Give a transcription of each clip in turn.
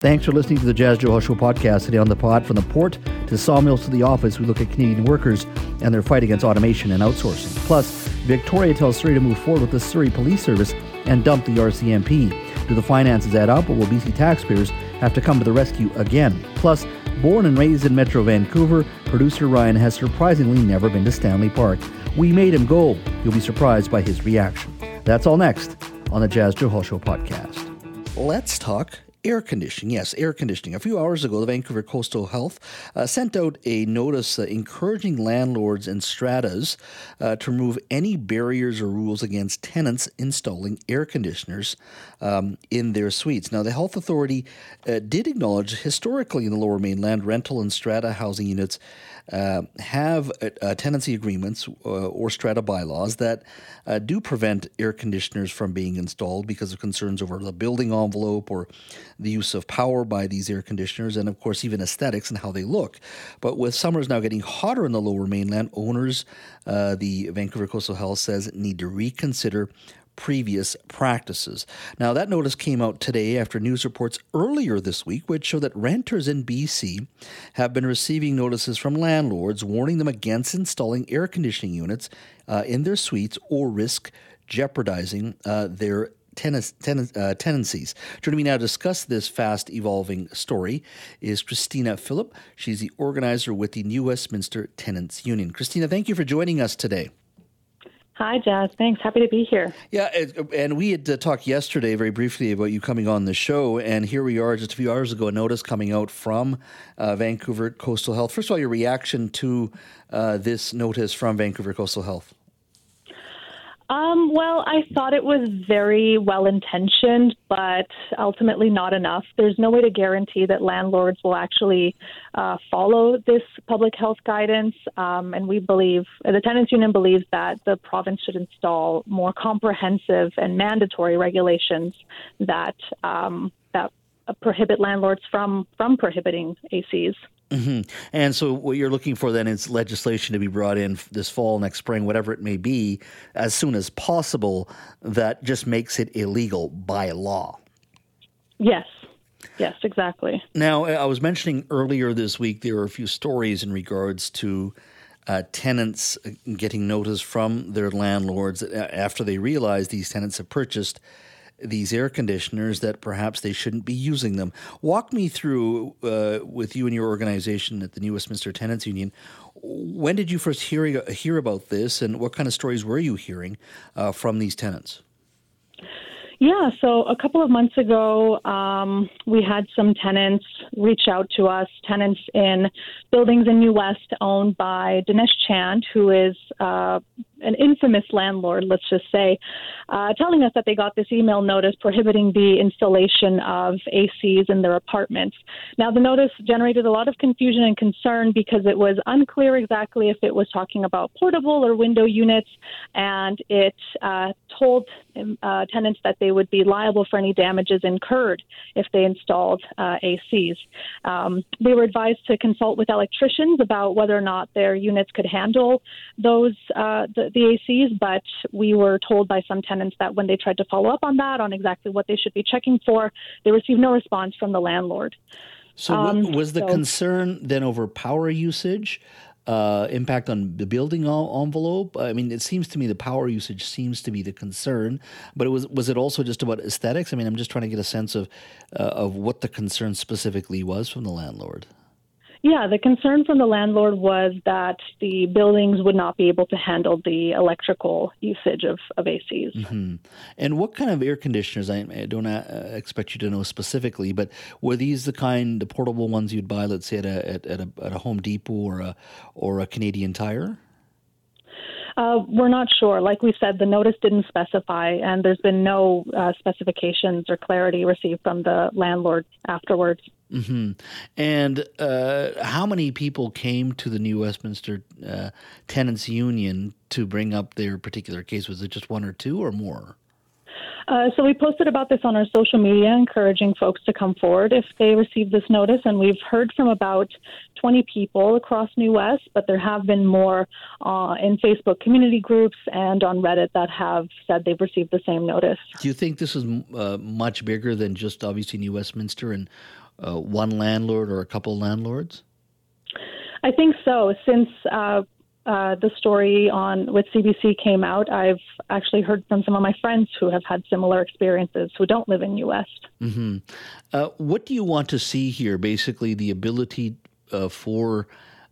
Thanks for listening to the Jas Johal Show podcast. Today on the pod, from the port to sawmills to the office, we look at Canadian workers and their fight against automation and outsourcing. Plus, Victoria tells Surrey to move forward with the Surrey Police Service and dump the RCMP. Do the finances add up, or will BC taxpayers have to come to the rescue again? Plus, born and raised in Metro Vancouver, producer Ryan has surprisingly never been to Stanley Park. We made him go. You'll be surprised by his reaction. That's all next on the Jas Johal Show podcast. Let's talk air conditioning. Yes, air conditioning. A few hours ago, the Vancouver Coastal Health uh, sent out a notice uh, encouraging landlords and stratas uh, to remove any barriers or rules against tenants installing air conditioners um, in their suites. Now, the health authority uh, did acknowledge historically in the Lower Mainland, rental and strata housing units uh, have uh, tenancy agreements or strata bylaws that do prevent air conditioners from being installed because of concerns over the building envelope or the use of power by these air conditioners, and of course, even aesthetics and how they look. But with summers now getting hotter in the lower mainland, owners, uh, the Vancouver Coastal Health says, need to reconsider previous practices. Now, that notice came out today after news reports earlier this week, which show that renters in BC have been receiving notices from landlords warning them against installing air conditioning units uh, in their suites or risk jeopardizing uh, their ten- uh. Joining me now to discuss this fast evolving story is Krisztina Fulop. She's the organizer with the New Westminster Tenants Union. Krisztina, thank you for joining us today. Hi, Jas. Thanks. Happy to be here. Yeah, and we had uh, talked yesterday very briefly about you coming on the show, and here we are just a few hours ago. A notice coming out from uh, Vancouver Coastal Health. First of all, your reaction to uh, this notice from Vancouver Coastal Health. Um, well, I thought it was very well intentioned, but ultimately not enough. There's no way to guarantee that landlords will actually uh, follow this public health guidance. Um, and we believe, the Tenants Union believes that the province should install more comprehensive and mandatory regulations that um, prohibit landlords from from prohibiting ACs. Mm-hmm. And so, what you're looking for then is legislation to be brought in this fall, next spring, whatever it may be, as soon as possible, that just makes it illegal by law. Yes. Yes, exactly. Now, I was mentioning earlier this week there are a few stories in regards to uh, tenants getting notice from their landlords after they realize these tenants have purchased these air conditioners that perhaps they shouldn't be using them. Walk me through uh, with you and your organization at the New Westminster Tenants Union. When did you first hear hear about this, and what kind of stories were you hearing uh, from these tenants? Yeah, so a couple of months ago, um, we had some tenants reach out to us, tenants in buildings in New West owned by Dinesh Chand, who is uh, an infamous landlord, let's just say, uh, telling us that they got this email notice prohibiting the installation of ACs in their apartments. Now, the notice generated a lot of confusion and concern because it was unclear exactly if it was talking about portable or window units, and it uh, told uh, tenants that they would be liable for any damages incurred if they installed uh, ACs. Um, they were advised to consult with electricians about whether or not their units could handle those uh, the, the ACs, but we were told by some tenants that when they tried to follow up on that, on exactly what they should be checking for, they received no response from the landlord. So, um, was the so, concern then over power usage? Uh, impact on the building envelope. I mean, it seems to me the power usage seems to be the concern, but it was was it also just about aesthetics? I mean, I'm just trying to get a sense of uh, of what the concern specifically was from the landlord. Yeah, the concern from the landlord was that the buildings would not be able to handle the electrical usage of, of ACs. Mm-hmm. And what kind of air conditioners? I, I don't uh, expect you to know specifically, but were these the kind, the portable ones you'd buy, let's say, at a, at, at a, at a Home Depot or a, or a Canadian Tire? Uh, we're not sure. Like we said, the notice didn't specify, and there's been no uh, specifications or clarity received from the landlord afterwards. Mm-hmm. And uh, how many people came to the New Westminster uh, Tenants Union to bring up their particular case? Was it just one or two or more? Uh, so we posted about this on our social media, encouraging folks to come forward if they receive this notice. And we've heard from about 20 people across New West, but there have been more uh, in Facebook community groups and on Reddit that have said they've received the same notice. Do you think this is uh, much bigger than just obviously New Westminster and uh, one landlord or a couple landlords? I think so. Since uh, uh, the story on with CBC came out, I've actually heard from some of my friends who have had similar experiences who don't live in U.S. Mm-hmm. Uh, what do you want to see here? Basically, the ability uh, for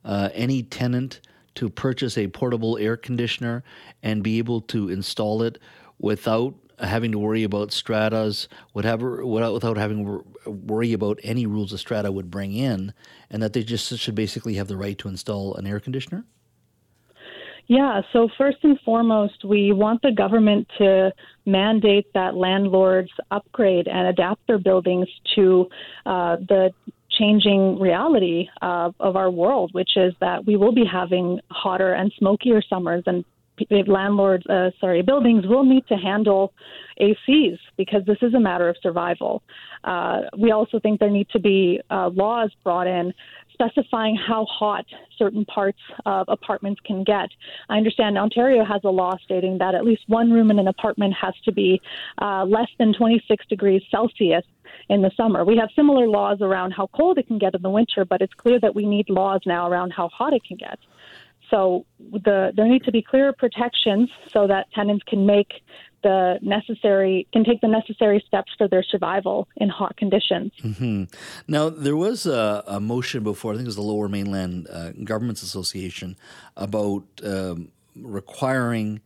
uh, any tenant to purchase a portable air conditioner and be able to install it without having to worry about stratas, whatever, without having worry about any rules a strata would bring in, and that they just should basically have the right to install an air conditioner? Yeah, so first and foremost, we want the government to mandate that landlords upgrade and adapt their buildings to uh, the changing reality uh, of our world, which is that we will be having hotter and smokier summers, and landlords, uh, sorry, buildings will need to handle ACs because this is a matter of survival. Uh, we also think there need to be uh, laws brought in specifying how hot certain parts of apartments can get. I understand Ontario has a law stating that at least one room in an apartment has to be uh, less than 26 degrees Celsius in the summer. We have similar laws around how cold it can get in the winter, but it's clear that we need laws now around how hot it can get. So the, there need to be clear protections so that tenants can make the necessary can take the necessary steps for their survival in hot conditions. Mm-hmm. Now there was a, a, motion before I think it was the Lower Mainland uh, Governments Association about um, requiring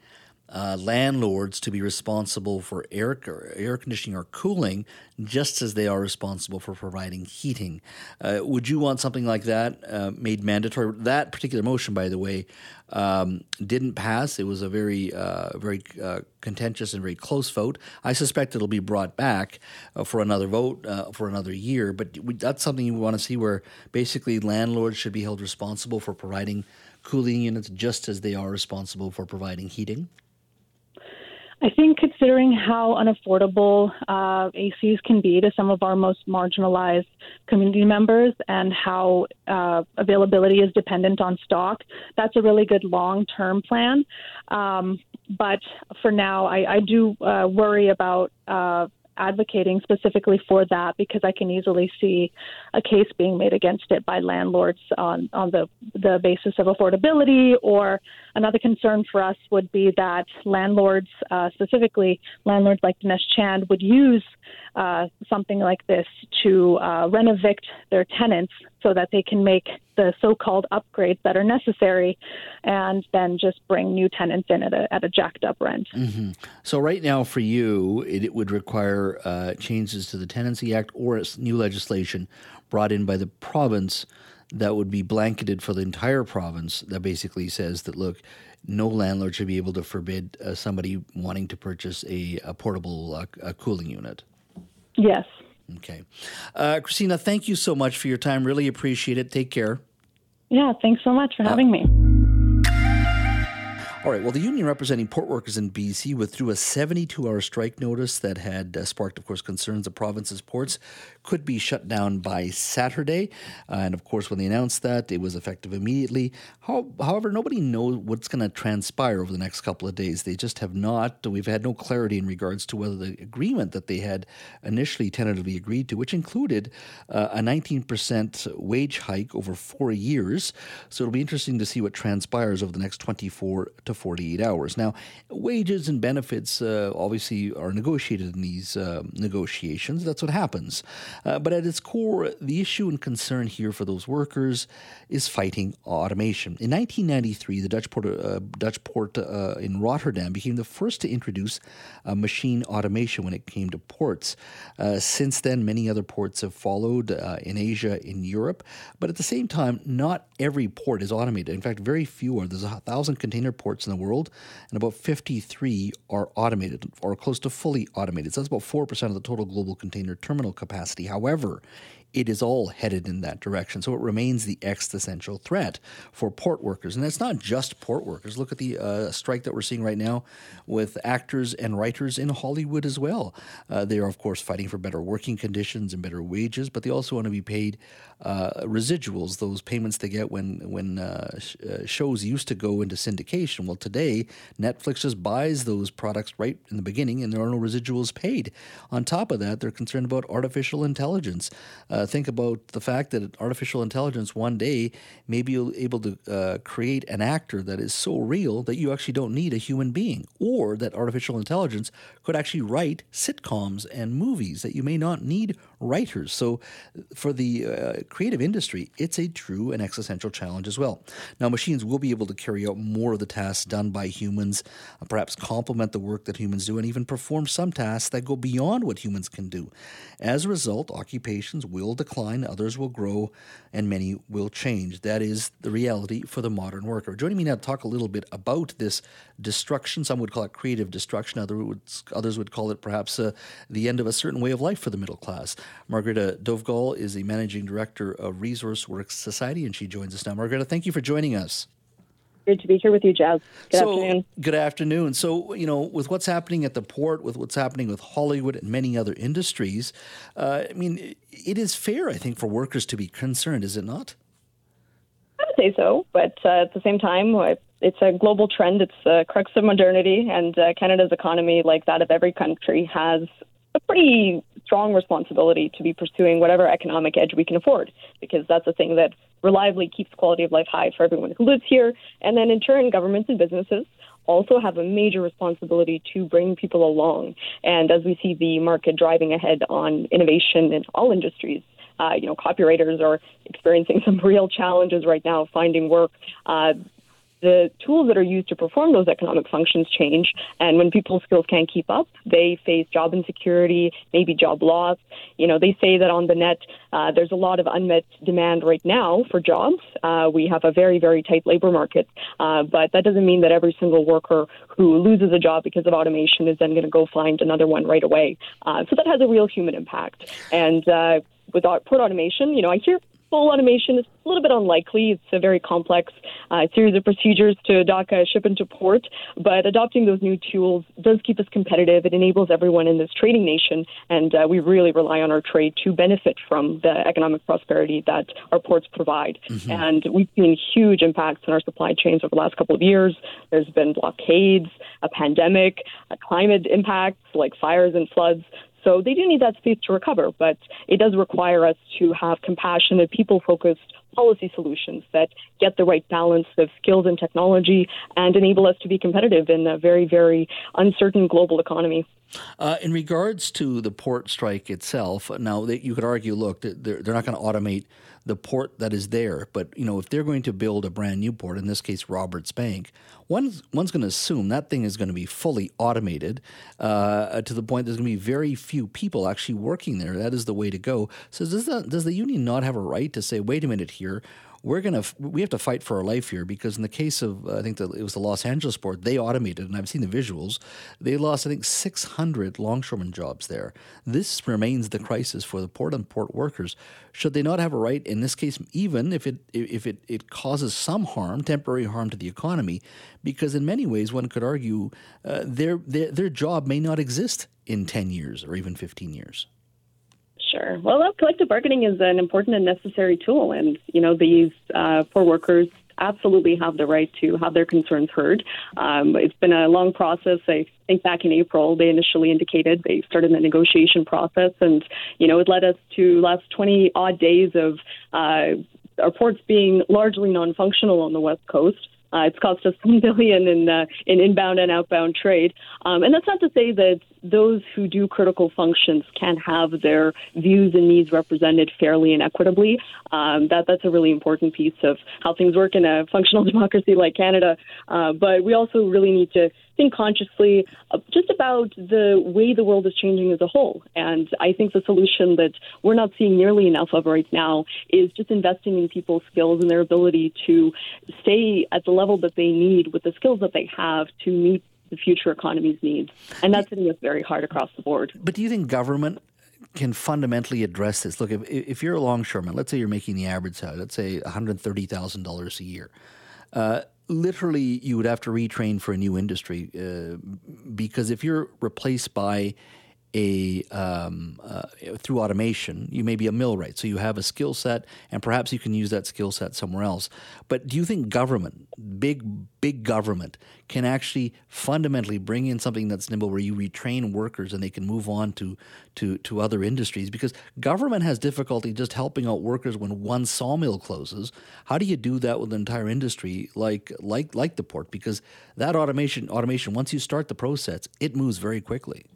uh, landlords to be responsible for air air conditioning or cooling, just as they are responsible for providing heating. Uh, would you want something like that uh, made mandatory? That particular motion, by the way, um, didn't pass. It was a very uh, very uh, contentious and very close vote. I suspect it'll be brought back uh, for another vote for another year. But that's something you want to see, where basically landlords should be held responsible for providing cooling units just as they are responsible for providing heating. I think considering how unaffordable uh, ACs can be to some of our most marginalized community members and how uh, availability is dependent on stock, that's a really good long term plan. Um, but for now, I, I do uh, worry about uh, advocating specifically for that because I can easily see a case being made against it by landlords on, on the, the basis of affordability. Or another concern for us would be that landlords, uh, specifically landlords like Dinesh Chand, would use uh, something like this to uh, renovict their tenants so that they can make the so-called upgrades that are necessary, and then just bring new tenants in at a, at a jacked up rent. Mm-hmm. So right now, for you, it, it would require uh, changes to the Tenancy Act or new legislation brought in by the province that would be blanketed for the entire province. That basically says that look no landlord should be able to forbid uh, somebody wanting to purchase a, a portable uh, a cooling unit. Yes. Okay. Uh, Krisztina, thank you so much for your time. Really appreciate it. Take care. Yeah, thanks so much for having me. All right. Well, the union representing port workers in BC withdrew a 72 hour strike notice that had uh, sparked, of course, concerns the province's ports could be shut down by Saturday. Uh, and of course, when they announced that, it was effective immediately. How, however, nobody knows what's going to transpire over the next couple of days. They just have not. We've had no clarity in regards to whether the agreement that they had initially tentatively agreed to, which included uh, a 19% wage hike over four years. So it'll be interesting to see what transpires over the next 24 to to 48 hours. Now, wages and benefits uh, obviously are negotiated in these uh, negotiations. That's what happens. Uh, but at its core, the issue and concern here for those workers is fighting automation. In 1993, the Dutch port, uh, Dutch port uh, in Rotterdam became the first to introduce machine automation when it came to ports. Uh, since then, many other ports have followed in Asia, in Europe. But at the same time, not every port is automated. In fact, very few are. There's a thousand container ports ports in the world, and about 53 are automated or close to fully automated. So that's about 4% of the total global container terminal capacity. However, it is all headed in that direction. So it remains the existential threat for port workers. And it's not just port workers. Look at the uh, strike that we're seeing right now with actors and writers in Hollywood as well. Uh, they are, of course, fighting for better working conditions and better wages, but they also want to be paid uh, residuals, those payments they get when, when uh, sh- uh, shows used to go into syndication. Well, today, Netflix just buys those products right in the beginning and there are no residuals paid. On top of that, they're concerned about artificial intelligence. Uh, Uh, think about the fact that artificial intelligence one day may be able to uh, create an actor that is so real that you actually don't need a human being, or that artificial intelligence could actually write sitcoms and movies that you may not need writers. So, for the uh, creative industry, it's a true and existential challenge as well. Now, machines will be able to carry out more of the tasks done by humans, uh, perhaps complement the work that humans do, and even perform some tasks that go beyond what humans can do. As a result, occupations will decline, others will grow, and many will change. That is the reality for the modern worker. Joining me now to talk a little bit about this destruction, some would call it creative destruction, others would, others would call it perhaps uh, the end of a certain way of life for the middle class. Margareta Dovgal is the managing director of Resource Works Society, and she joins us now. Margareta, thank you for joining us. Good to be here with you, Jas. Good so, afternoon. Good afternoon. So, you know, with what's happening at the port, with what's happening with Hollywood and many other industries, uh, I mean, it is fair, I think, for workers to be concerned, is it not? I would say so, but uh, at the same time, it's a global trend. It's the crux of modernity, and uh, Canada's economy, like that of every country, has a pretty strong responsibility to be pursuing whatever economic edge we can afford, because that's the thing that reliably keeps quality of life high for everyone who lives here. And then in turn, governments and businesses also have a major responsibility to bring people along. And as we see the market driving ahead on innovation in all industries, uh, you know, copywriters are experiencing some real challenges right now finding work. Uh, the tools that are used to perform those economic functions change. And when people's skills can't keep up, they face job insecurity, maybe job loss. You know, they say that on the net, uh, there's a lot of unmet demand right now for jobs. Uh, we have a very, very tight labor market. Uh, but that doesn't mean that every single worker who loses a job because of automation is then going to go find another one right away. Uh, so that has a real human impact. And uh, with port automation, you know, I hear full automation is a little bit unlikely. It's a very complex uh, series of procedures to dock a ship into port, but adopting those new tools does keep us competitive. It enables everyone in this trading nation, and uh, we really rely on our trade to benefit from the economic prosperity that our ports provide. Mm-hmm. And we've seen huge impacts in our supply chains over the last couple of years. There's been blockades, a pandemic, a climate impacts like fires and floods. So they do need that space to recover, but it does require us to have compassionate, people focused policy solutions that get the right balance of skills and technology and enable us to be competitive in a very, very uncertain global economy. Uh, in regards to the port strike itself, now you could argue, look, they're, they're not going to automate the port that is there, but you know if they're going to build a brand new port, in this case Roberts Bank, one's one's going to assume that thing is going to be fully automated uh, to the point there's going to be very few people actually working there. That is the way to go. So does the does the union not have a right to say, wait a minute here? We're gonna we have to fight for our life here because in the case of I think the, it was the Los Angeles port, they automated, and I've seen the visuals. They lost I think 600 longshoreman jobs there. This remains the crisis for the port and port workers. Should they not have a right in this case, even if it if it, it causes some harm, temporary harm to the economy, because in many ways one could argue uh, their, their their job may not exist in 10 years or even 15 years. Sure. Well, collective bargaining is an important and necessary tool, and you know these uh, poor workers absolutely have the right to have their concerns heard. Um, it's been a long process. I think back in April, they initially indicated they started the negotiation process, and you know it led us to last 20 odd days of uh, our ports being largely non-functional on the west coast. Uh, it's cost us one billion in uh, in inbound and outbound trade, um, and that's not to say that those who do critical functions can have their views and needs represented fairly and equitably. Um, that that's a really important piece of how things work in a functional democracy like Canada. Uh, but we also really need to think consciously just about the way the world is changing as a whole. And I think the solution that we're not seeing nearly enough of right now is just investing in people's skills and their ability to stay at the level that they need with the skills that they have to meet the future economy's needs. And that's hitting us very hard across the board. But do you think government can fundamentally address this? Look, if, if you're a longshoreman, let's say you're making the average salary, let's say $130,000 a year. Uh, literally, you would have to retrain for a new industry uh, because if you're replaced by a um, uh, through automation, you may be a millwright, so you have a skill set, and perhaps you can use that skill set somewhere else. But do you think government, big big government, can actually fundamentally bring in something that's nimble, where you retrain workers and they can move on to to to other industries? Because government has difficulty just helping out workers when one sawmill closes. How do you do that with an entire industry like like like the port? Because that automation automation once you start the process, it moves very quickly.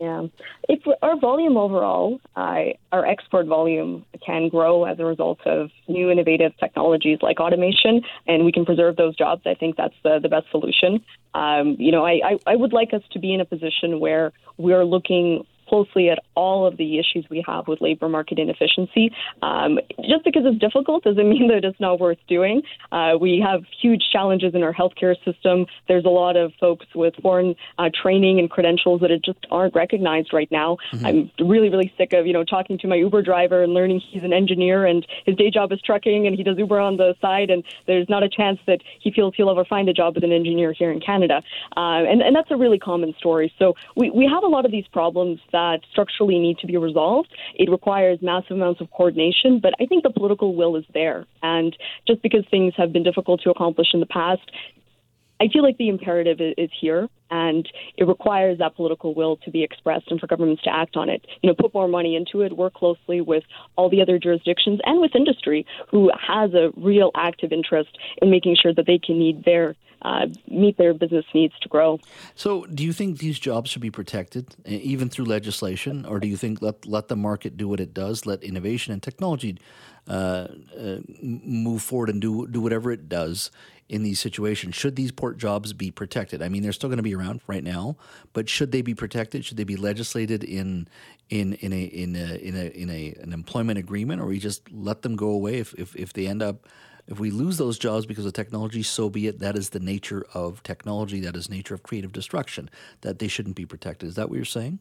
Yeah. If our volume overall, uh, our export volume can grow as a result of new innovative technologies like automation, and we can preserve those jobs, I think that's the, the best solution. Um, you know, I, I, I would like us to be in a position where we're looking closely at all of the issues we have with labor market inefficiency. Um, just because it's difficult doesn't mean that it's not worth doing. Uh, we have huge challenges in our healthcare system. There's a lot of folks with foreign uh, training and credentials that just aren't recognized right now. Mm-hmm. I'm really, really sick of you know talking to my Uber driver and learning he's an engineer and his day job is trucking and he does Uber on the side, and there's not a chance that he feels he'll ever find a job as an engineer here in Canada. Uh, and, and that's a really common story. So we, we have a lot of these problems that structurally need to be resolved. It requires massive amounts of coordination, but I think the political will is there. And just because things have been difficult to accomplish in the past, I feel like the imperative is here, and it requires that political will to be expressed and for governments to act on it. You know, put more money into it, work closely with all the other jurisdictions and with industry, who has a real active interest in making sure that they can meet their uh, meet their business needs to grow. So, do you think these jobs should be protected, even through legislation, or do you think let let the market do what it does, let innovation and technology uh, uh, move forward and do do whatever it does in these situations? Should these port jobs be protected? I mean, they're still going to be around right now, but should they be protected? Should they be legislated in in in a in a in a in a an employment agreement, or we just let them go away if if, if they end up if we lose those jobs because of technology, so be it. That is the nature of technology. That is nature of creative destruction. That they shouldn't be protected. Is that what you're saying?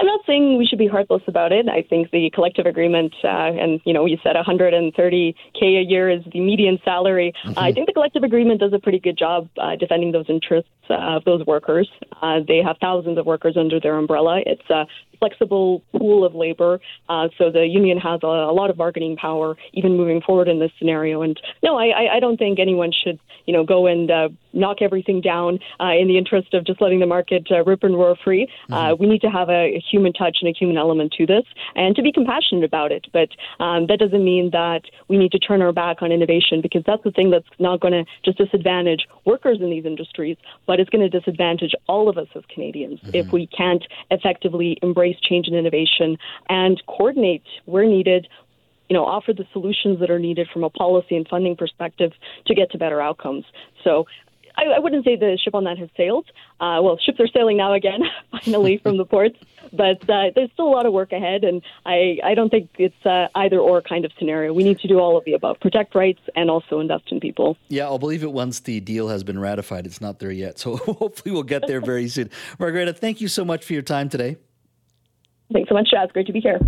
I'm not saying we should be heartless about it. I think the collective agreement, uh, and you know, you said 130k a year is the median salary. Mm-hmm. Uh, I think the collective agreement does a pretty good job uh, defending those interests uh, of those workers. Uh, they have thousands of workers under their umbrella. It's a flexible pool of labor, uh, so the union has a, a, lot of bargaining power, even moving forward in this scenario. And no, I, I don't think anyone should, you know, go and knock everything down in the interest of just letting the market rip and roar free. Mm-hmm. we need to have a, a human touch and a human element to this, and to be compassionate about it. But um, that doesn't mean that we need to turn our back on innovation because that's the thing that's not going to just disadvantage workers in these industries, but it's going to disadvantage all of us as Canadians mm-hmm. if we can't effectively embrace change and innovation and coordinate where needed you know, offer the solutions that are needed from a policy and funding perspective to get to better outcomes. So I, I wouldn't say the ship on that has sailed. Uh, well, ships are sailing now again, finally, from the ports. But uh, there's still a lot of work ahead, and I, I don't think it's uh, either or kind of scenario. We need to do all of the above protect rights and also invest in people. Yeah, I'll believe it once the deal has been ratified. It's not there yet. So hopefully we'll get there very soon. Margareta, thank you so much for your time today. Thanks so much, Chaz. Great to be here.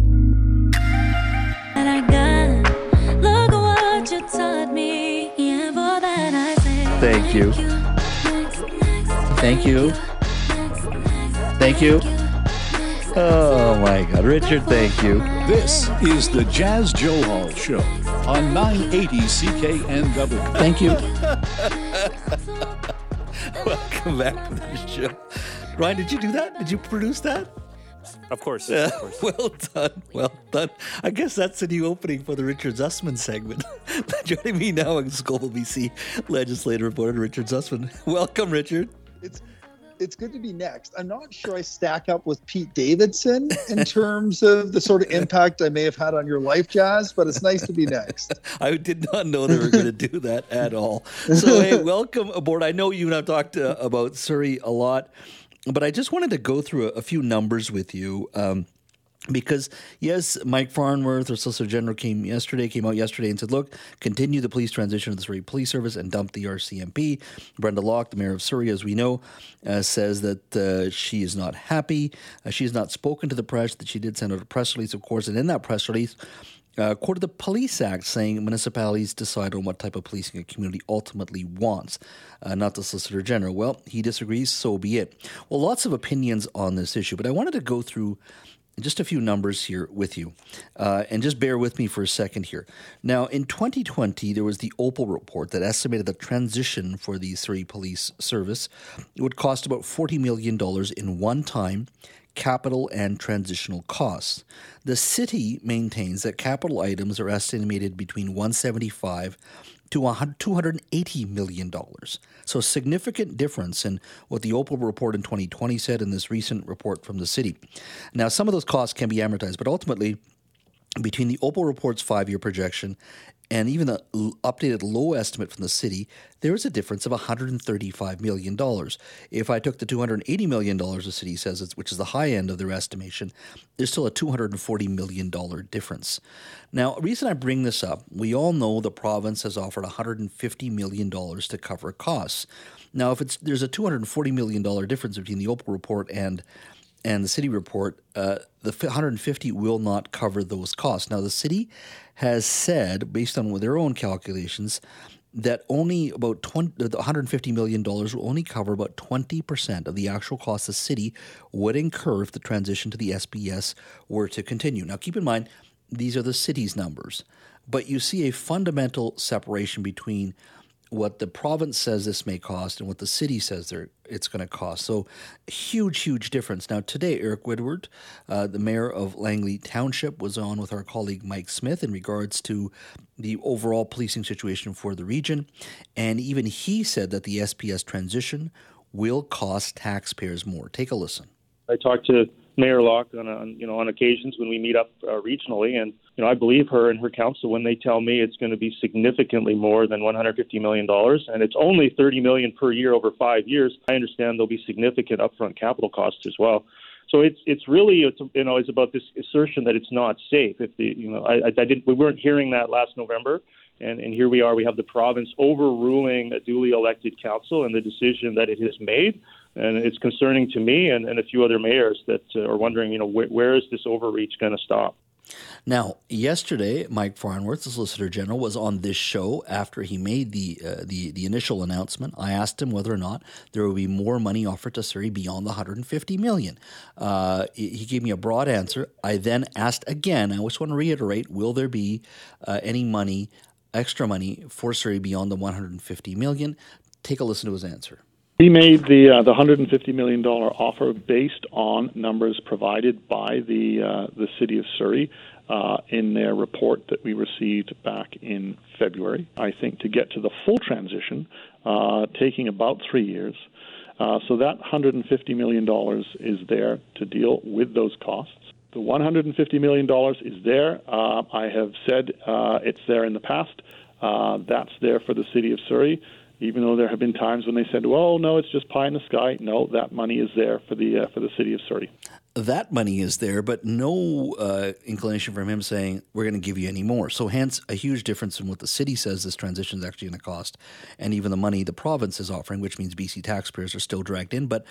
Thank you. Thank you. Thank you. Oh my God, Richard, thank you. This is the Jas Johal Show on 980 CKNW. Thank you. Welcome back to the show. Ryan, did you do that? Did you produce that? Of course. Uh, of course. Well done. Well done. I guess that's the new opening for the Richard Zussman segment. Joining me now is Global BC legislative reporter Richard Zussman. Welcome, Richard. It's it's good to be next. I'm not sure I stack up with Pete Davidson in terms of the sort of impact I may have had on your life, Jas, but it's nice to be next. I did not know they were going to do that at all. So, hey, welcome aboard. I know you and I've talked uh, about Surrey a lot but I just wanted to go through a, a few numbers with you. Um, because yes, Mike Farnworth, our Solicitor General, came yesterday, came out yesterday and said, "Look, continue the police transition of the Surrey Police Service and dump the RCMP." Brenda Locke, the mayor of Surrey, as we know, uh, says that uh, she is not happy. Uh, she has not spoken to the press. That she did send out a press release, of course, and in that press release, uh, quoted the Police Act saying municipalities decide on what type of policing a community ultimately wants, uh, not the Solicitor General. Well, he disagrees, so be it. Well, lots of opinions on this issue, but I wanted to go through just a few numbers here with you, uh, and just bear with me for a second here. Now, in 2020, there was the Opal report that estimated the transition for the Surrey Police Service would cost about $40 million in one time capital and transitional costs. The city maintains that capital items are estimated between 175 to $280 million. So, a significant difference in what the Opal report in 2020 said in this recent report from the city. Now, some of those costs can be amortized, but ultimately, between the Opal report's five year projection and even the updated low estimate from the city, there is a difference of $135 million. If I took the $280 million the city says, which is the high end of their estimation, there's still a $240 million difference. Now, the reason I bring this up, we all know the province has offered $150 million to cover costs. Now, if it's there's a $240 million difference between the Opal report and and the city report, uh, the 150 will not cover those costs. Now, the city has said, based on their own calculations, that only about 20, $150 million will only cover about 20% of the actual cost the city would incur if the transition to the SPS were to continue. Now, keep in mind, these are the city's numbers, but you see a fundamental separation between what the province says this may cost and what the city says it's going to cost. So, huge, huge difference. Now, today, Eric Woodward, uh, the mayor of Langley Township, was on with our colleague Mike Smith in regards to the overall policing situation for the region. And even he said that the SPS transition will cost taxpayers more. Take a listen. I talked to Mayor Locke on, a, you know on occasions when we meet up uh, regionally, and you know I believe her and her council when they tell me it's going to be significantly more than 150 million dollars, and it's only 30 million per year over five years. I understand there'll be significant upfront capital costs as well. So it's it's really it's, you know it's about this assertion that it's not safe. If the you know I, I didn't we weren't hearing that last November, and and here we are. We have the province overruling a duly elected council and the decision that it has made and it's concerning to me and, and a few other mayors that uh, are wondering, you know, wh- where is this overreach going to stop? Now, yesterday, Mike Farnworth, the Solicitor General, was on this show after he made the uh, the the initial announcement. I asked him whether or not there would be more money offered to Surrey beyond the 150 million. Uh, he gave me a broad answer. I then asked again. I just want to reiterate: Will there be uh, any money, extra money for Surrey beyond the 150 million? Take a listen to his answer. We made the uh, the 150 million dollar offer based on numbers provided by the uh, the city of Surrey uh, in their report that we received back in February. I think to get to the full transition, uh, taking about three years. Uh, so that 150 million dollars is there to deal with those costs. The 150 million dollars is there. Uh, I have said it's there in the past. that's there for the city of Surrey even though there have been times when they said, "Well, no, it's just pie in the sky." No, that money is there for the uh, for the city of Surrey. That money is there, but no uh, inclination from him saying we're going to give you any more. So, hence, a huge difference in what the city says this transition is actually going to cost, and even the money the province is offering, which means BC taxpayers are still dragged in. But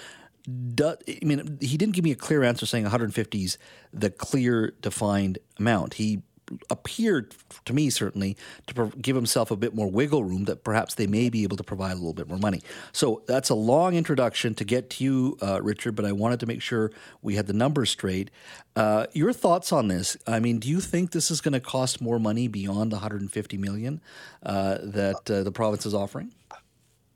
I mean, he didn't give me a clear answer saying 150 is the clear defined amount. He appeared to me certainly to give himself a bit more wiggle room that perhaps they may be able to provide a little bit more money. So that's a long introduction to get to you, uh, Richard, but I wanted to make sure we had the numbers straight. Uh, your thoughts on this? I mean, do you think this is going to cost more money beyond the 150 million uh, that uh, the province is offering?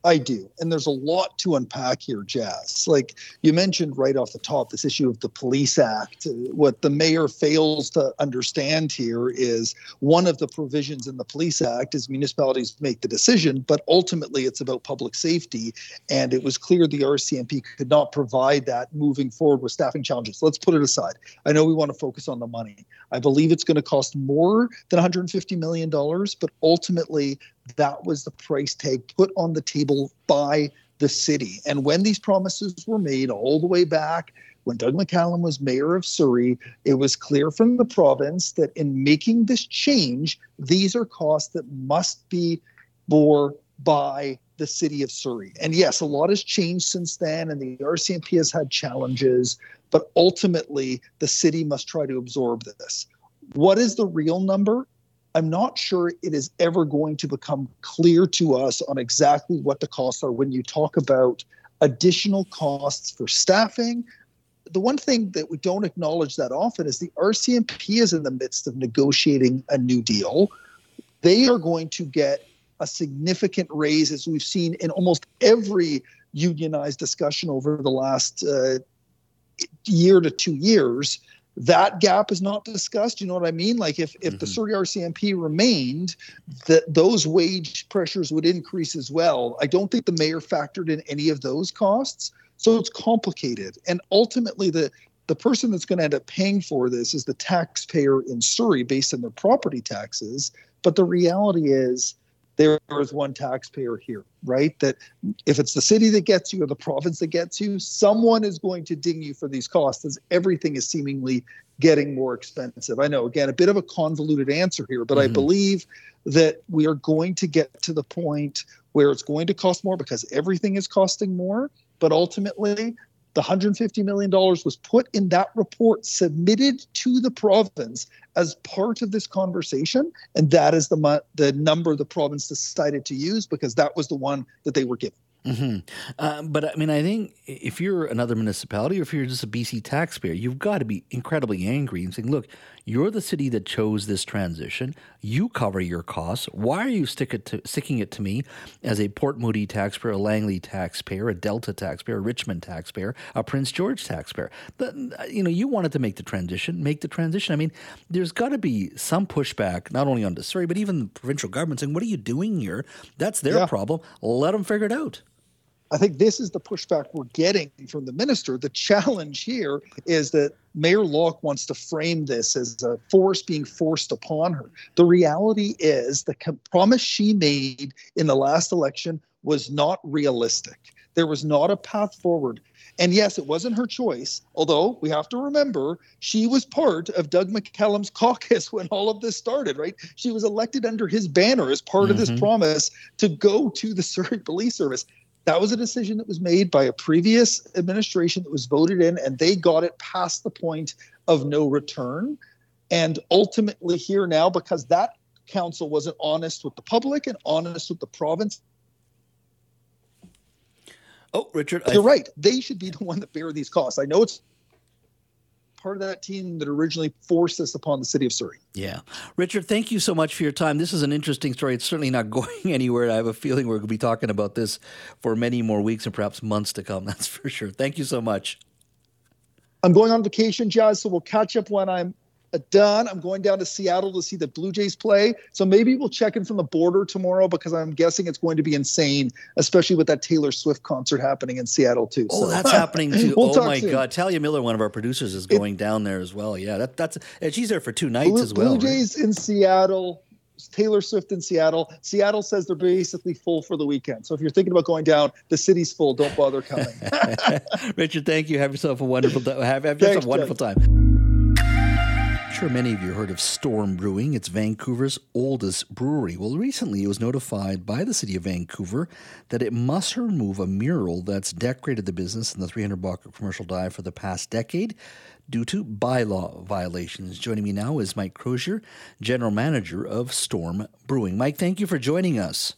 I do. And there's a lot to unpack here, Jas. Like you mentioned right off the top, this issue of the Police Act. What the mayor fails to understand here is one of the provisions in the Police Act is municipalities make the decision, but ultimately it's about public safety. And it was clear the RCMP could not provide that moving forward with staffing challenges. Let's put it aside. I know we want to focus on the money. I believe it's going to cost more than $150 million, but ultimately that was the price tag put on the table by the city. And when these promises were made all the way back, when Doug McCallum was mayor of Surrey, it was clear from the province that in making this change, these are costs that must be bore by the city of Surrey. And yes, a lot has changed since then, and the RCMP has had challenges, but ultimately the city must try to absorb this What is the real number? I'm not sure it is ever going to become clear to us on exactly what the costs are when you talk about additional costs for staffing. The one thing that we don't acknowledge that often is the RCMP is in the midst of negotiating a new deal. They are going to get a significant raise, as we've seen in almost every unionized discussion over the last uh, year to two years that gap is not discussed. You know what I mean? Like if, if mm-hmm. the Surrey RCMP remained, that those wage pressures would increase as well. I don't think the mayor factored in any of those costs. So it's complicated. And ultimately the the person that's going to end up paying for this is the taxpayer in Surrey based on their property taxes. But the reality is there is one taxpayer here, right? That if it's the city that gets you or the province that gets you, someone is going to ding you for these costs as everything is seemingly getting more expensive. I know, again, a bit of a convoluted answer here, but mm-hmm. I believe that we are going to get to the point where it's going to cost more because everything is costing more. But ultimately, the $150 million was put in that report submitted to the province as part of this conversation. And that is the, the number the province decided to use because that was the one that they were given. Mm-hmm. Uh, but I mean, I think if you're another municipality or if you're just a BC taxpayer, you've got to be incredibly angry and saying, look, you're the city that chose this transition. You cover your costs. Why are you stick it to, sticking it to me as a Port Moody taxpayer, a Langley taxpayer, a Delta taxpayer, a Richmond taxpayer, a Prince George taxpayer? The, you know, you wanted to make the transition, make the transition. I mean, there's got to be some pushback, not only on the Surrey, but even the provincial government saying, what are you doing here? That's their yeah. problem. Let them figure it out. I think this is the pushback we're getting from the minister. The challenge here is that Mayor Locke wants to frame this as a force being forced upon her. The reality is the promise she made in the last election was not realistic. There was not a path forward. And yes, it wasn't her choice, although we have to remember she was part of Doug McCallum's caucus when all of this started, right? She was elected under his banner as part mm-hmm. of this mm-hmm. promise to go to the Surrey Police Service. That was a decision that was made by a previous administration that was voted in, and they got it past the point of no return. And ultimately, here now, because that council wasn't honest with the public and honest with the province. Oh, Richard, you're I... right. They should be the one that bear these costs. I know it's part of that team that originally forced this upon the city of Surrey. Yeah. Richard, thank you so much for your time. This is an interesting story. It's certainly not going anywhere. I have a feeling we're going to be talking about this for many more weeks and perhaps months to come. That's for sure. Thank you so much. I'm going on vacation, Jas, so we'll catch up when I'm Uh, done. I'm going down to Seattle to see the Blue Jays play. So maybe we'll check in from the border tomorrow because I'm guessing it's going to be insane, especially with that Taylor Swift concert happening in Seattle too. Oh, so. that's happening too. we'll oh my soon. God, Talia Miller, one of our producers, is going it, down there as well. Yeah, that, that's and she's there for two nights Blue, as well. Blue Jays right? in Seattle. Taylor Swift in Seattle. Seattle says they're basically full for the weekend. So if you're thinking about going down, the city's full. Don't bother coming. Richard, thank you. Have yourself a wonderful have, have yourself a wonderful time sure many of you heard of Storm Brewing. It's Vancouver's oldest brewery. Well, recently it was notified by the city of Vancouver that it must remove a mural that's decorated the business in the 300 block Commercial Drive for the past decade due to bylaw violations. Joining me now is Mike Crozier, General Manager of Storm Brewing. Mike, thank you for joining us.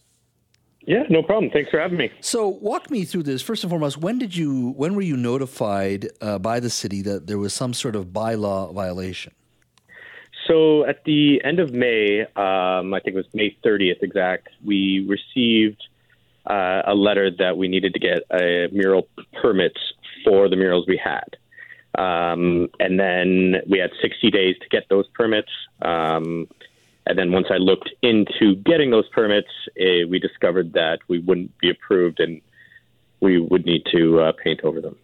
Yeah, no problem. Thanks for having me. So, walk me through this. First and foremost, when did you, when were you notified uh, by the city that there was some sort of bylaw violation? So at the end of May, um, I think it was May 30th exact, we received uh, a letter that we needed to get a mural permits for the murals we had. Um, and then we had 60 days to get those permits. Um, and then once I looked into getting those permits, eh, we discovered that we wouldn't be approved and we would need to uh, paint over them.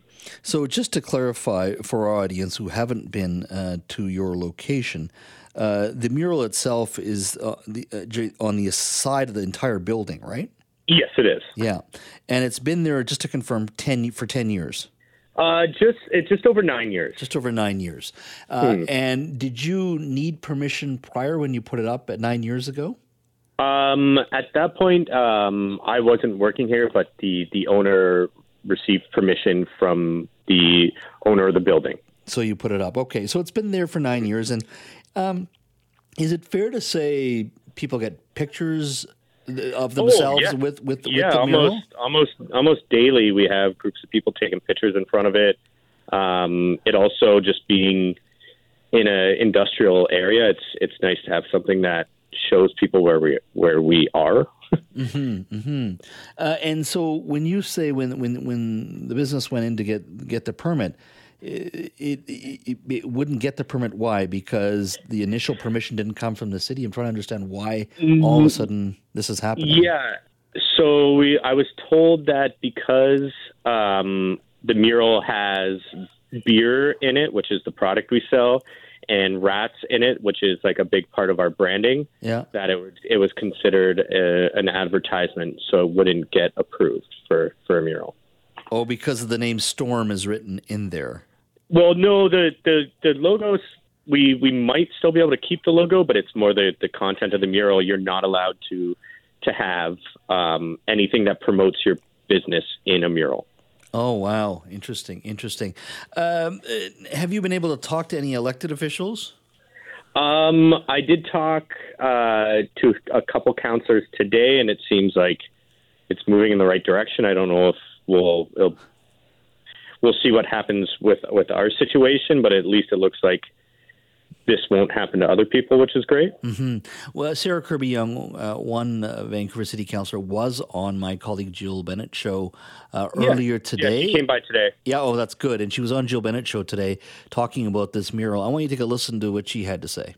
So, just to clarify for our audience who haven't been uh, to your location, uh, the mural itself is uh, the, uh, on the side of the entire building, right? Yes, it is. Yeah, and it's been there just to confirm ten for ten years. Uh, just it's just over nine years. Just over nine years. Uh, hmm. And did you need permission prior when you put it up at nine years ago? Um, at that point, um, I wasn't working here, but the the owner received permission from the owner of the building. So you put it up. Okay, so it's been there for nine years, and Um, is it fair to say people get pictures of themselves oh, yeah. with with, yeah, with the mural? almost almost almost daily we have groups of people taking pictures in front of it. Um, it also just being in an industrial area, it's it's nice to have something that shows people where we where we are. mm-hmm, mm-hmm. Uh, and so when you say when when when the business went in to get get the permit, it, it, it, wouldn't get the permit. Why? Because the initial permission didn't come from the city. I'm trying to understand why all of a sudden this is happening. Yeah. So we, I was told that because um, the mural has beer in it, which is the product we sell, and rats in it, which is like a big part of our branding. Yeah. That it was it was considered a, an advertisement, so it wouldn't get approved for for a mural. Oh, because of the name Storm is written in there. Well, no, the the the logos we we might still be able to keep the logo, but it's more the the content of the mural. You're not allowed to to have um, anything that promotes your business in a mural. Oh wow, interesting, interesting. Um, uh, have you been able to talk to any elected officials? Um, I did talk uh, to a couple councillors today, and it seems like it's moving in the right direction. I don't know if we'll we'll see what happens with with our situation, but at least it looks like this won't happen to other people, which is great. Mm-hmm. Well, Sarah Kirby-Yung, uh, one uh, Vancouver City Councillor, was on my colleague Jill Bennett show uh, yeah. earlier today. Yeah, she came by today. Yeah, oh, that's good. And she was on Jill Bennett show today talking about this mural. I want you to take a listen to what she had to say.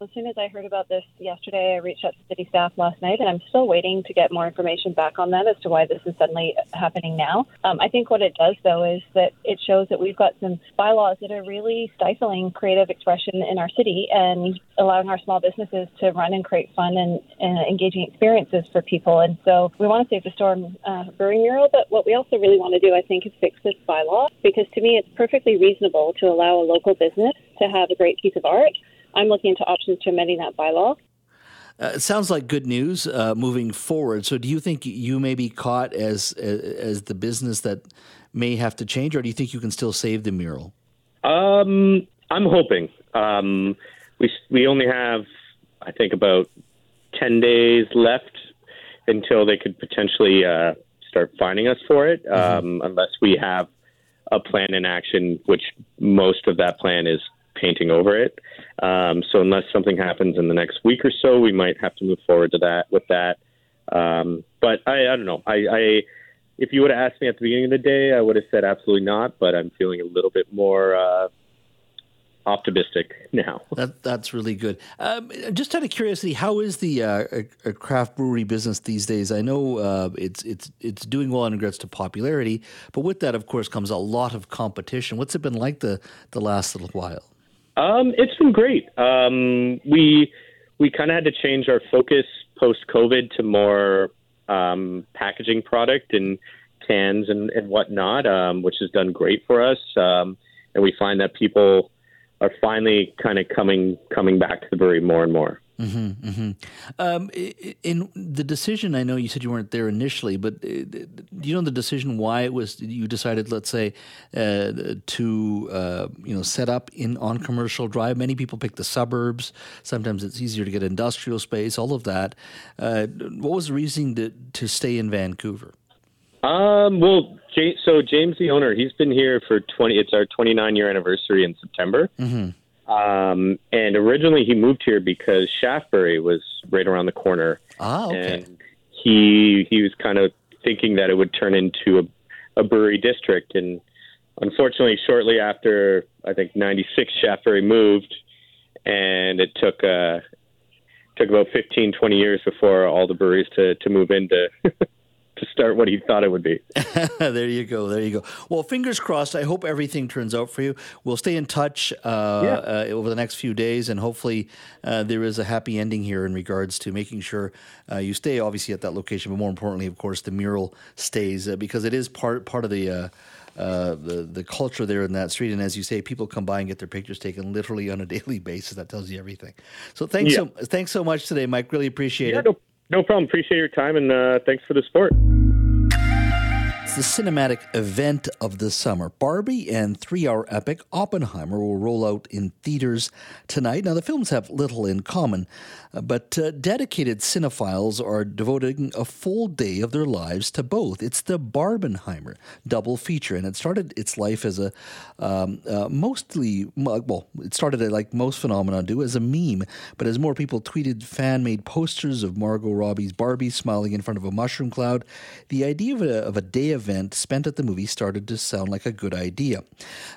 As soon as I heard about this yesterday, I reached out to city staff last night, and I'm still waiting to get more information back on that as to why this is suddenly happening now. Um, I think what it does, though, is that it shows that we've got some bylaws that are really stifling creative expression in our city and allowing our small businesses to run and create fun and, and engaging experiences for people. And so we want to save the Storm uh, Brewing mural, but what we also really want to do, I think, is fix this bylaw because to me it's perfectly reasonable to allow a local business to have a great piece of art I'm looking into options to amending that bylaw. Uh, it sounds like good news uh, moving forward. So, do you think you may be caught as as the business that may have to change, or do you think you can still save the mural? Um, I'm hoping. Um, we we only have, I think, about ten days left until they could potentially uh, start finding us for it, mm-hmm. um, unless we have a plan in action, which most of that plan is painting over it. Um, so unless something happens in the next week or so, we might have to move forward to that with that. Um, but I, I don't know. I, I if you would have asked me at the beginning of the day, I would have said absolutely not. But I'm feeling a little bit more uh, optimistic now. That that's really good. Um, just out of curiosity, how is the uh, craft brewery business these days? I know uh, it's it's it's doing well in regards to popularity, but with that, of course, comes a lot of competition. What's it been like the the last little while? Um, it's been great. Um, we we kind of had to change our focus post COVID to more um, packaging product and cans and, and whatnot, um, which has done great for us. Um, and we find that people are finally kind of coming coming back to the brewery more and more. Mm-hmm, mm-hmm. Um, in the decision, I know you said you weren't there initially, but uh, do you know the decision why it was you decided, let's say, uh, to uh, you know set up in on commercial drive? Many people pick the suburbs. Sometimes it's easier to get industrial space. All of that. Uh, what was the reason to to stay in Vancouver? Um, well, so James, the owner, he's been here for twenty. It's our twenty nine year anniversary in September. Mm-hmm. Um, and originally he moved here because Shaftebury was right around the corner. Ah, okay. And he he was kind of thinking that it would turn into a, a brewery district. And unfortunately, shortly after I think '96, Shaftebury moved, and it took uh, took about 15, 20 years before all the breweries to to move into to start what he thought it would be. there you go. There you go. Well, fingers crossed. I hope everything turns out for you. We'll stay in touch uh, yeah. uh, over the next few days, and hopefully uh, there is a happy ending here in regards to making sure uh, you stay obviously at that location, but more importantly, of course, the mural stays uh, because it is part part of the. Uh, uh, the the culture there in that street. And as you say, people come by and get their pictures taken literally on a daily basis. That tells you everything. So thanks yeah. so thanks so much today, Mike. Really appreciate yeah, it. No, no problem. Appreciate your time and uh, thanks for the support. It's the cinematic event of the summer. Barbie and three hour epic Oppenheimer will roll out in theaters tonight. Now, the films have little in common, but uh, dedicated cinephiles are devoting a full day of their lives to both. It's the Barbenheimer double feature, and it started its life as a um, uh, mostly, well, it started like most phenomena do as a meme, but as more people tweeted fan made posters of Margot Robbie's Barbie smiling in front of a mushroom cloud, the idea of a, of a day event spent at the movie started to sound like a good idea.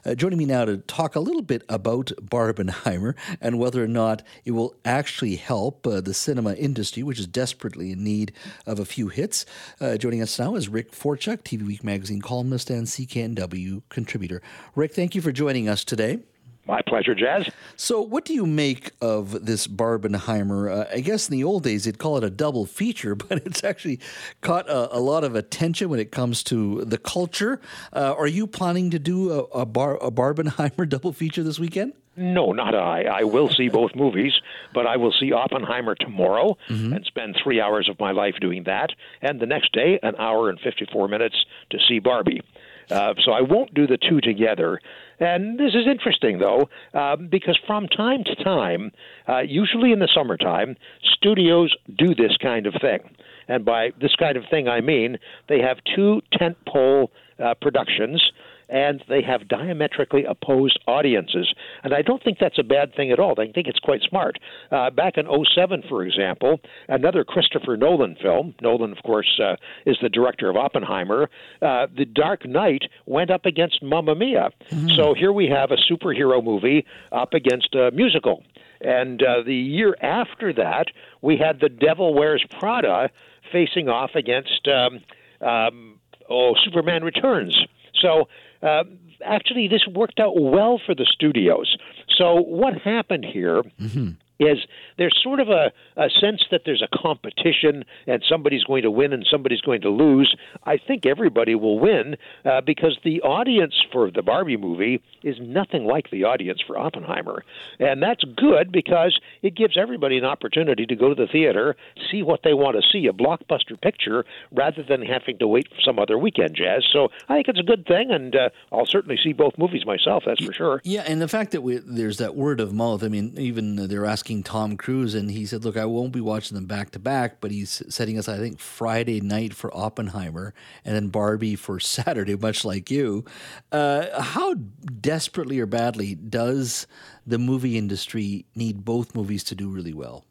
Uh, joining me now to talk a little bit about Barbenheimer and whether or not it will actually help uh, the cinema industry, which is desperately in need of a few hits. Uh, joining us now is Rick Forchuk, TV Week magazine columnist and CKNW contributor. Rick, thank you for joining us today. My pleasure, Jas. So, what do you make of this Barbenheimer? Uh, I guess in the old days they'd call it a double feature, but it's actually caught a, a lot of attention when it comes to the culture. Uh, are you planning to do a, a, bar, a Barbenheimer double feature this weekend? No, not I. I will see both movies, but I will see Oppenheimer tomorrow mm-hmm. and spend three hours of my life doing that, and the next day, an hour and 54 minutes to see Barbie. Uh, so I won't do the two together. And this is interesting, though, uh, because from time to time, uh, usually in the summertime, studios do this kind of thing. And by this kind of thing, I mean they have two tentpole uh, productions and they have diametrically opposed audiences. And I don't think that's a bad thing at all. I think it's quite smart. Uh, back in 07, for example, another Christopher Nolan film, Nolan, of course, uh, is the director of Oppenheimer, uh, The Dark Knight went up against Mamma Mia. Mm-hmm. So here we have a superhero movie up against a musical. And uh, the year after that, we had The Devil Wears Prada facing off against um, um, oh Superman Returns. So uh, actually, this worked out well for the studios. So what happened here? Mm-hmm is there's sort of a, a sense that there's a competition and somebody's going to win and somebody's going to lose. I think everybody will win uh, because the audience for the Barbie movie is nothing like the audience for Oppenheimer. And that's good because it gives everybody an opportunity to go to the theater, see what they want to see, a blockbuster picture, rather than having to wait for some other weekend Jas. So I think it's a good thing, and uh, I'll certainly see both movies myself, that's for sure. Yeah, and the fact that we, there's that word of mouth, I mean, even they're asking Tom Cruise, and he said, "Look, I won't be watching them back to back, but he's setting us, I think, Friday night for Oppenheimer, and then Barbie for Saturday, much like you." Uh, how desperately or badly does the movie industry need both movies to do really well?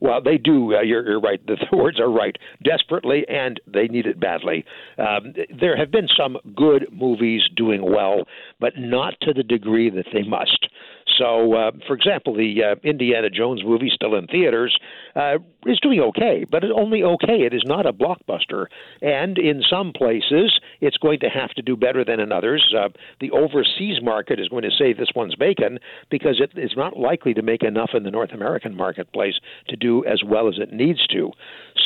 Well, they do. Uh, you're, you're, right. The, the, words are right. Desperately, and they need it badly. Um, there have been some good movies doing well, but not to the degree that they must. So, uh, for example, the uh, Indiana Jones movie, still in theaters, uh, is doing okay, but only okay. It is not a blockbuster. And in some places, it's going to have to do better than in others. Uh, the overseas market is going to say this one's bacon because it is not likely to make enough in the North American marketplace to do as well as it needs to.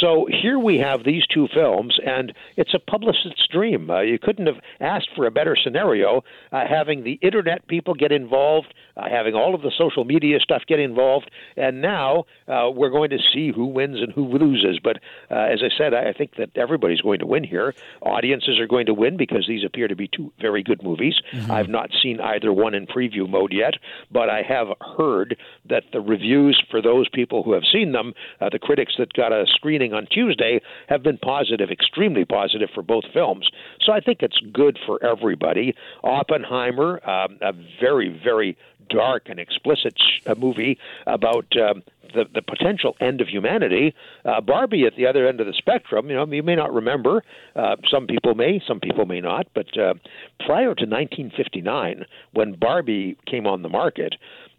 So here we have these two films, and it's a publicist's dream. Uh, you couldn't have asked for a better scenario, uh, having the internet people get involved, uh, all of the social media stuff get involved, and now uh, we're going to see who wins and who loses. But uh, as I said, I think that everybody's going to win here. Audiences are going to win because these appear to be two very good movies. Mm-hmm. I've not seen either one in preview mode yet, but I have heard that the reviews for those people who have seen them, uh, the critics that got a screening on Tuesday, have been positive, extremely positive for both films. So I think it's good for everybody. Oppenheimer, um, a very, very dark and explicit sh- movie about um, the, the potential end of humanity. Uh, Barbie at the other end of the spectrum, you know, you may not remember. Uh, some people may, some people may not. But uh, prior to 1959, when Barbie came on the market,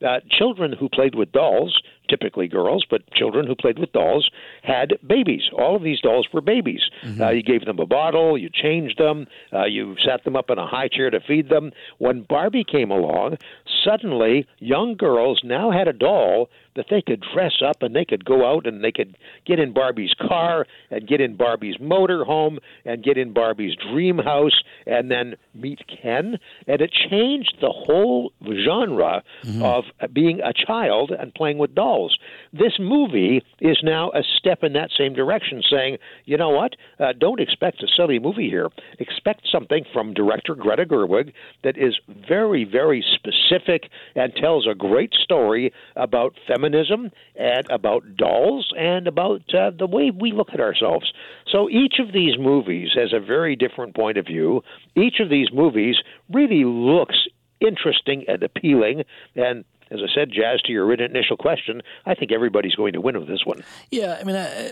uh, children who played with dolls typically girls, but children who played with dolls had babies. All of these dolls were babies. Mm-hmm. Uh, you gave them a bottle, you changed them, uh, you sat them up in a high chair to feed them. When Barbie came along, suddenly young girls now had a doll that they could dress up and they could go out and they could get in Barbie's car and get in Barbie's motor home and get in Barbie's dream house and then meet Ken. And it changed the whole genre mm-hmm. of being a child and playing with dolls. dolls. This movie is now a step in that same direction, saying, you know what? Uh, don't expect a silly movie here. Expect something from director Greta Gerwig that is very, very specific and tells a great story about feminism and about dolls and about uh, the way we look at ourselves. So each of these movies has a very different point of view. Each of these movies really looks interesting and appealing and as I said, Jas, to your initial question, I think everybody's going to win with this one. Yeah, I mean, I,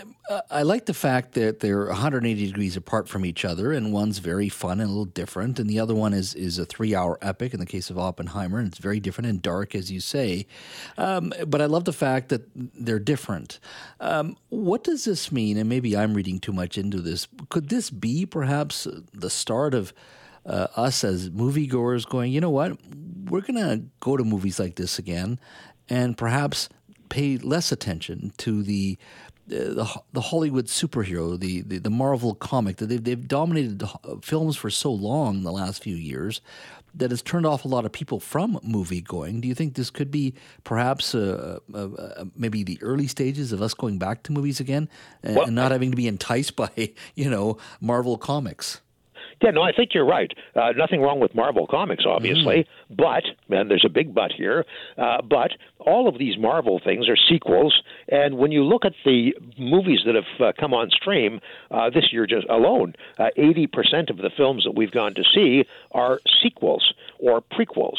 I like the fact that they're 180 degrees apart from each other, and one's very fun and a little different, and the other one is is a three hour epic in the case of Oppenheimer, and it's very different and dark, as you say. Um, but I love the fact that they're different. Um, what does this mean? And maybe I'm reading too much into this. Could this be perhaps the start of uh, us as moviegoers going, you know what, we're going to go to movies like this again and perhaps pay less attention to the uh, the, the Hollywood superhero, the, the, the Marvel comic that they've, they've dominated films for so long in the last few years that has turned off a lot of people from movie going. Do you think this could be perhaps uh, uh, uh, maybe the early stages of us going back to movies again and, well, and not having to be enticed by you know Marvel comics? Yeah, no, I think you're right. Uh, nothing wrong with Marvel Comics, obviously, mm. but, and there's a big but here, uh, but all of these Marvel things are sequels. And when you look at the movies that have uh, come on stream uh, this year just alone, uh, 80% of the films that we've gone to see are sequels or prequels.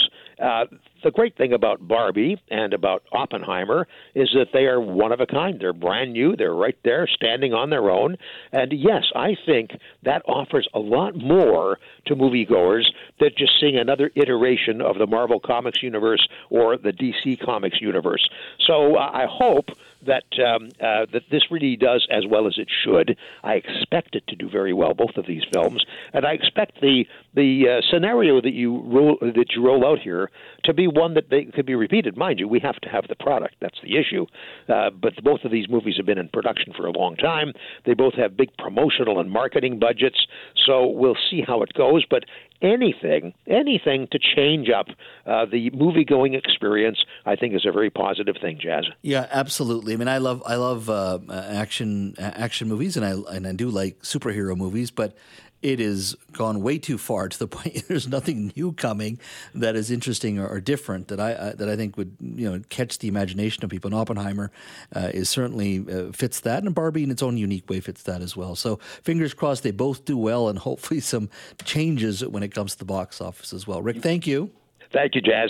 The great thing about Barbie and about Oppenheimer is that they are one of a kind. They're brand new. They're right there, standing on their own. And yes, I think that offers a lot more to moviegoers than just seeing another iteration of the Marvel Comics universe or the DC Comics universe. So uh, I hope that um, uh, that this really does as well as it should. I expect it to do very well, both of these films, and I expect the the uh, scenario that you roll that you roll out here to be one that they could be repeated. Mind you, we have to have the product. That's the issue. Uh, but both of these movies have been in production for a long time. They both have big promotional and marketing budgets. So we'll see how it goes. But anything, anything to change up uh, the movie going experience, I think is a very positive thing. Jas. Yeah, absolutely. I mean, I love I love uh, action action movies, and I and I do like superhero movies, but it has gone way too far to the point there's nothing new coming that is interesting or, or different that I that I think would you know catch the imagination of people. And Oppenheimer uh, is certainly uh, fits that, and Barbie in its own unique way fits that as well. So fingers crossed they both do well, and hopefully some changes when it comes to the box office as well. Rick, thank you. Thank you, Jas.